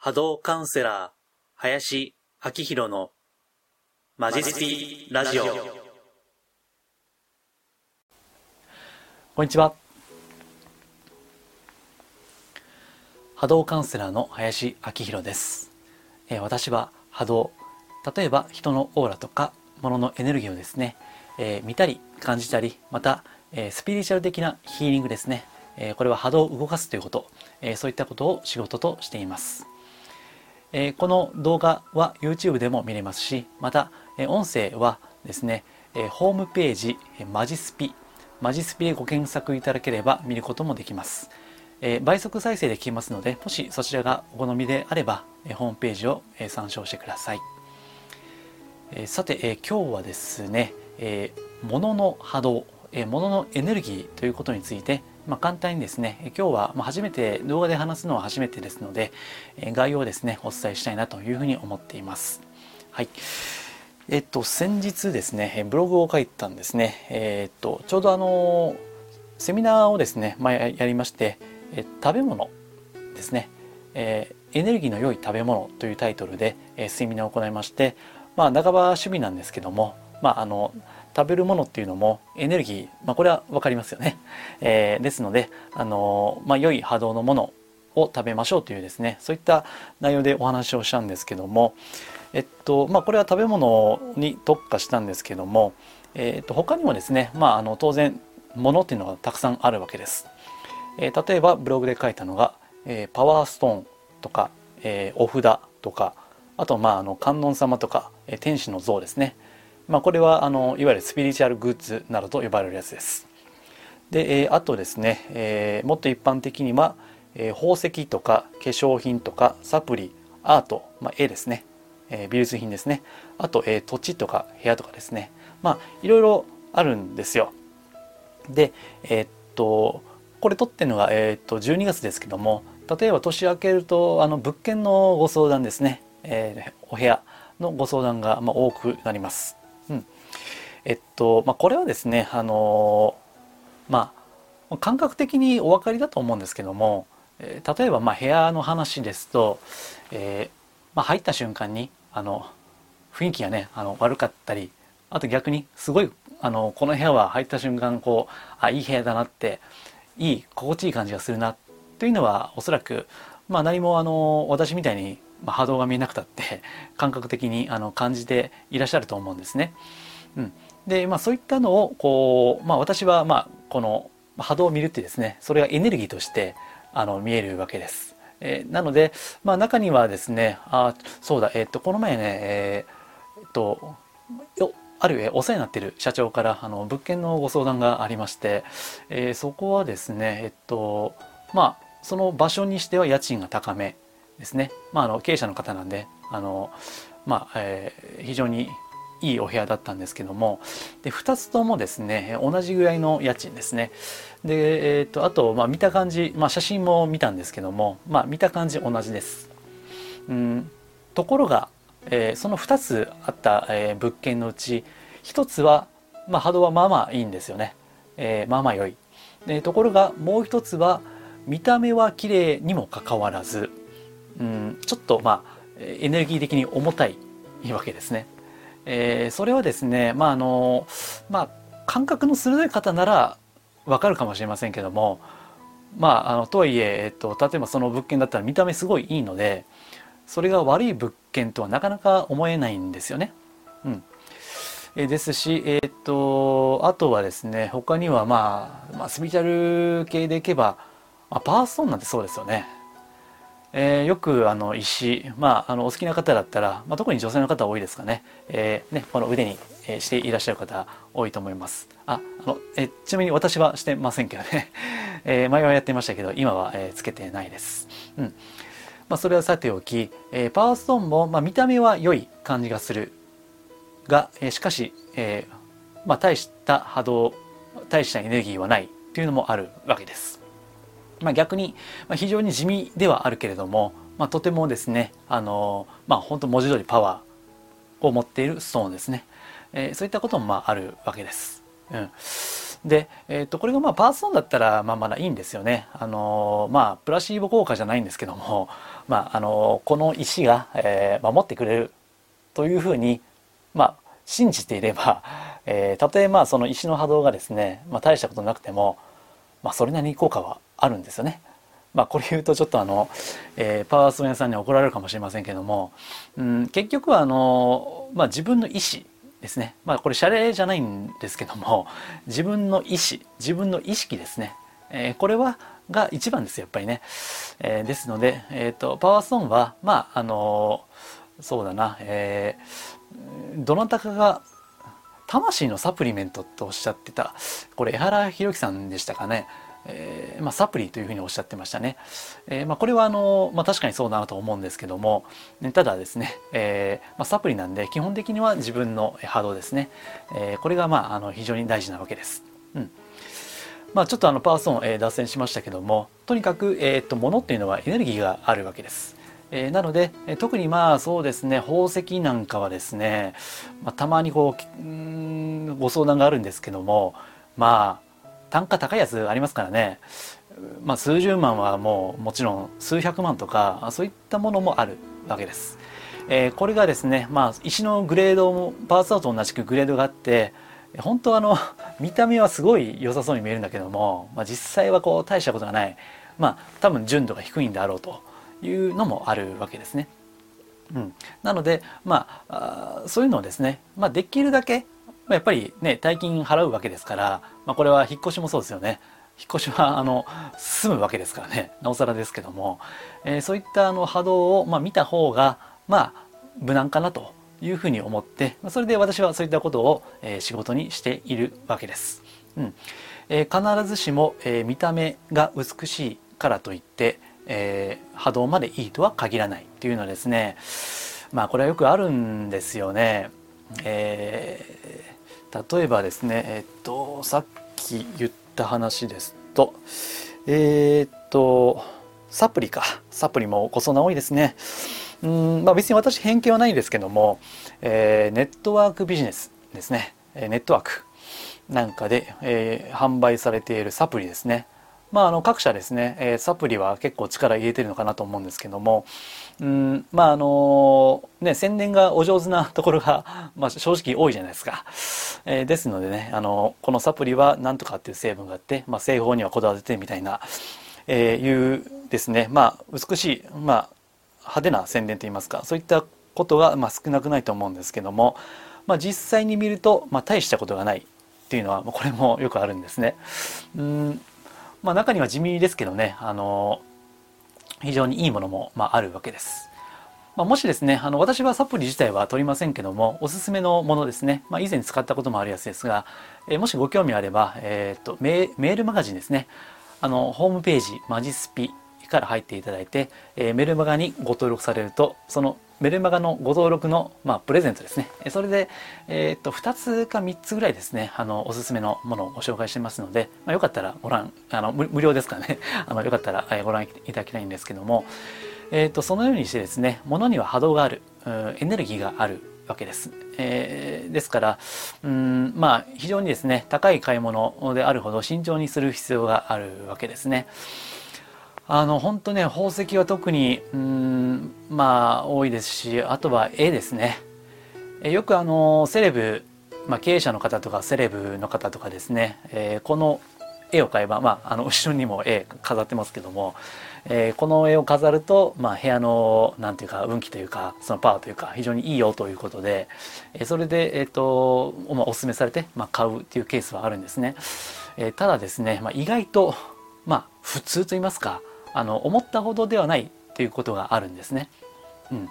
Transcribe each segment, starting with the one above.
波動カウンセラー、林明宏のマジスピラジオ。こんにちは。波動カウンセラーの林明宏です。えー、私は波動、例えば人のオーラとか物のエネルギーをですね、えー、見たり感じたり、また、えー、スピリチュアル的なヒーリングですね。えこれは波動を動かすということ、えそういったことを仕事としています。えこの動画は YouTube でも見れますし、また、え音声はですね、えホームページ、えマジスピ、マジスピでご検索いただければ見ることもできます。え倍速再生で聞きますので、もしそちらがお好みであれば、えホームページを、え参照してください。えさて、え今日はですね、え物の波動、え物のエネルギーということについて、まあ、簡単にですね今日は初めて動画で話すのは初めてですので概要をですねお伝えしたいなというふうに思っています。はいえっと先日ですねブログを書いたんですね。えっとちょうどあのセミナーをですね前やりましてえ食べ物ですね、えエネルギーの良い食べ物というタイトルで、えセミナーを行いましてまあ半ば趣味なんですけどもまああの食べるものっていうのもエネルギー、まあ、これは分かりますよね。えー、ですので、あのまあ、良い波動のものを食べましょうというですねそういった内容でお話をしたんですけども、えっとまあ、これは食べ物に特化したんですけども、えっと、他にもですね、まあ、あの当然ものっていうのがたくさんあるわけです。えー、例えばブログで書いたのが、えー、パワーストーンとか、えー、お札とかあとまああの観音様とか、えー、天使の像ですねまあ、これはあのいわゆるスピリチュアルグッズなどと呼ばれるやつです。で、えー、あとですね、えー、もっと一般的には、えー、宝石とか化粧品とかサプリアート、まあ、絵ですね、えー、美術品ですねあと、えー、土地とか部屋とかですねまあいろいろあるんですよ。でえー、っとこれ撮ってるのが、えー、っと12月ですけども例えば年明けるとあの物件のご相談ですね、えー、お部屋のご相談が、まあ、多くなります。うん、えっと、まあ、これはですね、あのまあ、感覚的にお分かりだと思うんですけども、え、例えばま部屋の話ですと、えーまあ、入った瞬間にあの雰囲気がねあの悪かったりあと逆にすごいあのこの部屋は入った瞬間こうあいい部屋だなっていい心地いい感じがするなというのはおそらく、まあ、何もあの私みたいにまあ、波動が見えなくたって感覚的にあの感じていらっしゃると思うんですね。うん、で、まあ、そういったのをこう、まあ、私はまあこの波動を見るってですねそれがエネルギーとしてあの見えるわけです。えー、なので、まあ、中にはですねあそうだ、えー、っとこの前ね、えー、っとよあるお世話になっている社長からあの物件のご相談がありまして、えー、そこはですねえっとまあその場所にしては家賃が高めですね、まあ、あの経営者の方なんであの、まあえー、非常にいいお部屋だったんですけども。で2つともですね同じぐらいの家賃ですね。で、えーと、あと、まあ、見た感じ、まあ、写真も見たんですけども、まあ、見た感じ同じです。うん。ところが、えー、その2つあった、えー、物件のうち1つは、まあ、波動はまあまあいいんですよね、えー、まあまあ良い。でところがもう1つは見た目は綺麗にもかかわらずうん、ちょっとまあエネルギー的に重たいわけですね。えー、それはですねまああのまあ感覚の鋭い方ならわかるかもしれませんけどもまああのとはいえ、えっと、例えばその物件だったら見た目すごいいいのでそれが悪い物件とはなかなか思えないんですよね。うん、ですし、えー、っとあとはですね他には、まあ、まあスピリチュアル系でいけば、まあ、パーストーンなんてそうですよね。えー、よくあの石、まあ、あのお好きな方だったら、まあ、特に女性の方多いですかね,、えー、ねこの腕に、えー、していらっしゃる方多いと思います。ああの、えちなみに私はしてませんけどね、え前はやってましたけど今は、えつけてないです、うん。まあ、それはさておき、えパワーストーンも、まあ、見た目は良い感じがするが、えしかし、えまあ、大した波動大したエネルギーはないというのもあるわけです。まあ、逆に、まあ、非常に地味ではあるけれども、まあ、とてもですねあのまあ本当文字通りパワーを持っているストーンですね、えー、そういったこともまああるわけです。うんで、えー、とこれがまあパーソンだったらまあまだいいんですよね。あのまあプラシーボ効果じゃないんですけども、まああのこの石が、えー、守ってくれるというふうにまあ信じていれば、えー、たとえまあその石の波動がですね、まあ、大したことなくても、まあ、それなりに効果はあるんですよね。まあ、これ言うとちょっとあの、えー、パワーストーン屋さんに怒られるかもしれませんけども、うん、結局はあの、まあ、自分の意思ですね。まあこれ謝礼じゃないんですけども、自分の意思、自分の意識ですね。えー、これは、が一番です、やっぱりね。えー、ですので、えっ、ー、と、パワーストーンは、まあ、あのそうだな、えー、どなたかが、魂のサプリメントとおっしゃってた、これ江原弘樹さんでしたかね。えー、まあ、サプリというふうにおっしゃってましたね。えー、まあ、これはあの、まあ、確かにそうだなと思うんですけども、ね、ただですね、えー、まあ、サプリなんで基本的には自分の波動ですね、えこれがまああの非常に大事なわけです。うんまあ、ちょっとあのパーソン、え脱線しましたけどもとにかく、えー、と物っていうのはエネルギーがあるわけです。えー、なので、えー、特にまあそうですね宝石なんかはですね、まあ、たまにこうご相談があるんですけどもまあ単価高いやつありますからね、まあ、数十万はもうもちろん数百万とかそういったものもあるわけです。えー、これがですね、まあ、石のグレードもパーツアウトと同じくグレードがあって本当はあの 見た目はすごい良さそうに見えるんだけども、まあ、実際はこう大したことがないまあ多分純度が低いんだろうというのもあるわけですね。うん、なのでまあそういうのをですね、まあ、できるだけまあ、やっぱりね大金払うわけですから、まあ、これは引っ越しもそうですよね引っ越しはあの住むわけですからねなおさらですけども、えー、そういったあの波動を、まあ、見た方がまあ無難かなというふうに思ってそれで私はそういったことを、えー、仕事にしているわけです。うんえー、必ずしも、えー、見た目が美しいからといって、えー、波動までいいとは限らないっていうのはですねまあこれはよくあるんですよね。え例えばですねえっとさっき言った話ですとえー、っとサプリか。サプリもご相談多いですね。うんまあ別に私偏見はないんですけども、えー、ネットワークビジネスですね。ネットワークなんかで、えー、販売されているサプリですね。まあ、あの各社ですね、えー、サプリは結構力入れてるのかなと思うんですけども、うんまああのね、宣伝がお上手なところが、まあ、正直多いじゃないですか。えー、ですのでね、あのこのサプリは何とかっていう成分があって、まあ、製法にはこだわってみたいな、えー、いうですね、まあ、美しい、まあ、派手な宣伝といいますか、そういったことが、まあ、少なくないと思うんですけども、まあ、実際に見ると、まあ、大したことがないっていうのは、これもよくあるんですね。うんまあ、中には地味ですけどね、あの非常にいいものも、まあ、あるわけです。まあ、もしですね、あの私はサプリ自体は取りませんけども、おすすめのものですね、まあ、以前使ったこともあるやつですが、えー、もしご興味あれば、えーと、とメールマガジンですね、あのホームページマジスピから入っていただいて、えー、メルマガにご登録されると、そのメルマガのご登録の、まあ、プレゼントですね。それで、えっ、と、2つか3つぐらいですね、あの、おすすめのものをご紹介してますので、まあ、よかったらご覧、あの、無料ですからね、あの、よかったらご覧いただきたいんですけども、えっ、と、そのようにしてですね、ものには波動がある、エネルギーがあるわけです。えー、ですから、うん、まあ、非常にですね、高い買い物であるほど慎重にする必要があるわけですね。あの本当ね宝石は特にうんまあ多いですしあとは絵ですねよくあのセレブ、まあ、経営者の方とかセレブの方とかですね、えー、この絵を買えば、まあ、あの後ろにも絵飾ってますけども、えー、この絵を飾ると、まあ、部屋のなんていうか運気というかそのパワーというか非常にいいよということで、えー、それで、えーとまあ、お勧めされて、まあ、買うっていうケースはあるんですね。えー、ただですね、まあ、意外と、まあ、普通と言いますかあの思ったほどではないっていうことがあるんですね。うん、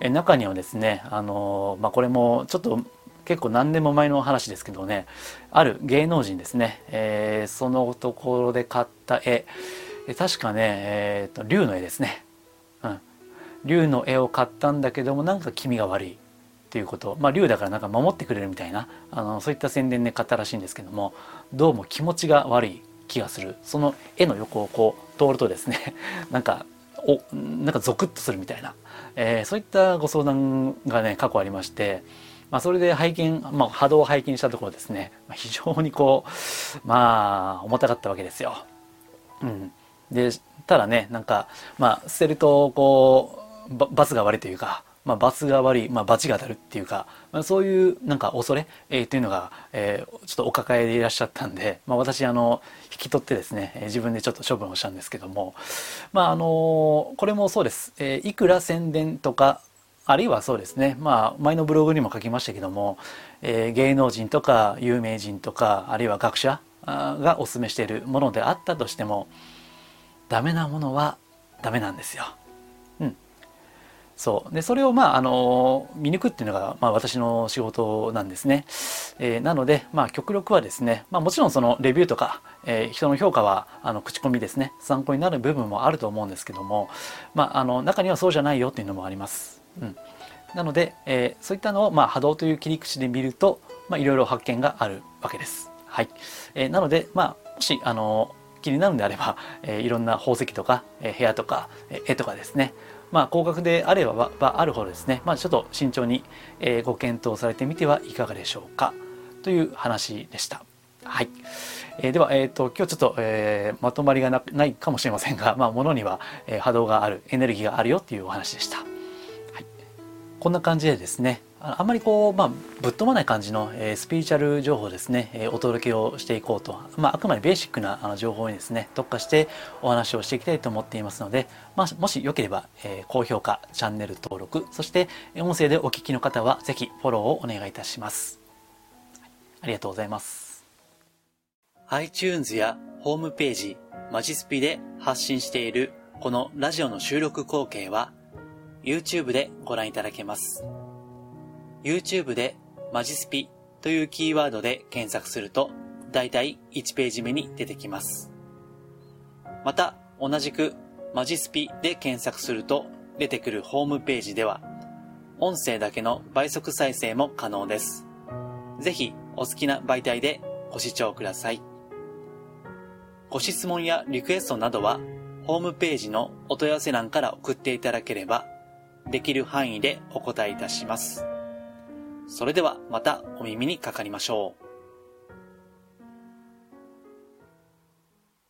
え中にはですねあの、まあ、これもちょっと結構何年も前の話ですけどねある芸能人ですね、えー、そのところで買った絵。確かね、えーと、竜の絵ですね、うん、竜の絵を買ったんだけどもなんか気味が悪いっていうこと。まあ竜だからなんか守ってくれるみたいなあのそういった宣伝で買ったらしいんですけどもどうも気持ちが悪い気がする。その絵の横をこう通るとですね なんかおなんかゾクッとするみたいな、えー、そういったご相談がね過去ありましてまあ、それで拝見、まあ、波動を拝見したところですね、ま、非常にこうまあ重たかったわけですよ。うん、でただねなんかまあ捨てるとこう罰が悪いというかまあ、罰が悪い、まあ、罰が当たるっていうか、まあ、そういうなんか恐れ、えー、というのが、えー、ちょっとお抱えでいらっしゃったんで、まあ、私あの引き取ってですね、えー、自分でちょっと処分をしたんですけどもまああのこれもそうです、えー、いくら宣伝とかあるいはそうですねまあ前のブログにも書きましたけども、えー、芸能人とか有名人とかあるいは学者がお勧めしているものであったとしてもダメなものはダメなんですよ。うん。そう。でそれをまああの見抜くっていうのが、まあ、私の仕事なんですね、えー、なのでまあ極力はですね、まあ、もちろんそのレビューとか、えー、人の評価はあの口コミですね。参考になる部分もあると思うんですけども、まあ、あの中にはそうじゃないよっていうのもあります、うん、なので、えー、そういったのを、まあ、波動という切り口で見ると、まあ、いろいろ発見があるわけです。はい、えー、なのでまあもしあの気になるんであれば、えー、いろんな宝石とか、えー、部屋とか、えー、絵とかですね。まあ、高額であればあるほどですね、まあ、ちょっと慎重に、えー、ご検討されてみてはいかがでしょうかという話でした。はい。えー、では、え、ー、と、今日ちょっと、えー、まとまりがないかもしれませんが、まあ、ものには、えー、波動がある、エネルギーがあるよっていうお話でした。こんな感じでですね、あんまりこう、まあ、ぶっ飛ばない感じの、えー、スピリチュアル情報ですね、えー、お届けをしていこうと、まあ、あくまでベーシックなあの情報にですね、特化してお話をしていきたいと思っていますので、まあ、もしよければ、えー、高評価、チャンネル登録、そして音声でお聞きの方はぜひフォローをお願いいたします。ありがとうございます。iTunes やホームページ、マジスピで発信しているこのラジオの収録光景は YouTube でご覧いただけます。YouTube でマジスピというキーワードで検索すると、だいたい1ページ目に出てきます。また、同じくマジスピで検索すると出てくるホームページでは、音声だけの倍速再生も可能です。ぜひお好きな媒体でご視聴ください。ご質問やリクエストなどは、ホームページのお問い合わせ欄から送っていただければ、できる範囲でお答えいたします。それではまたお耳にかかりましょう。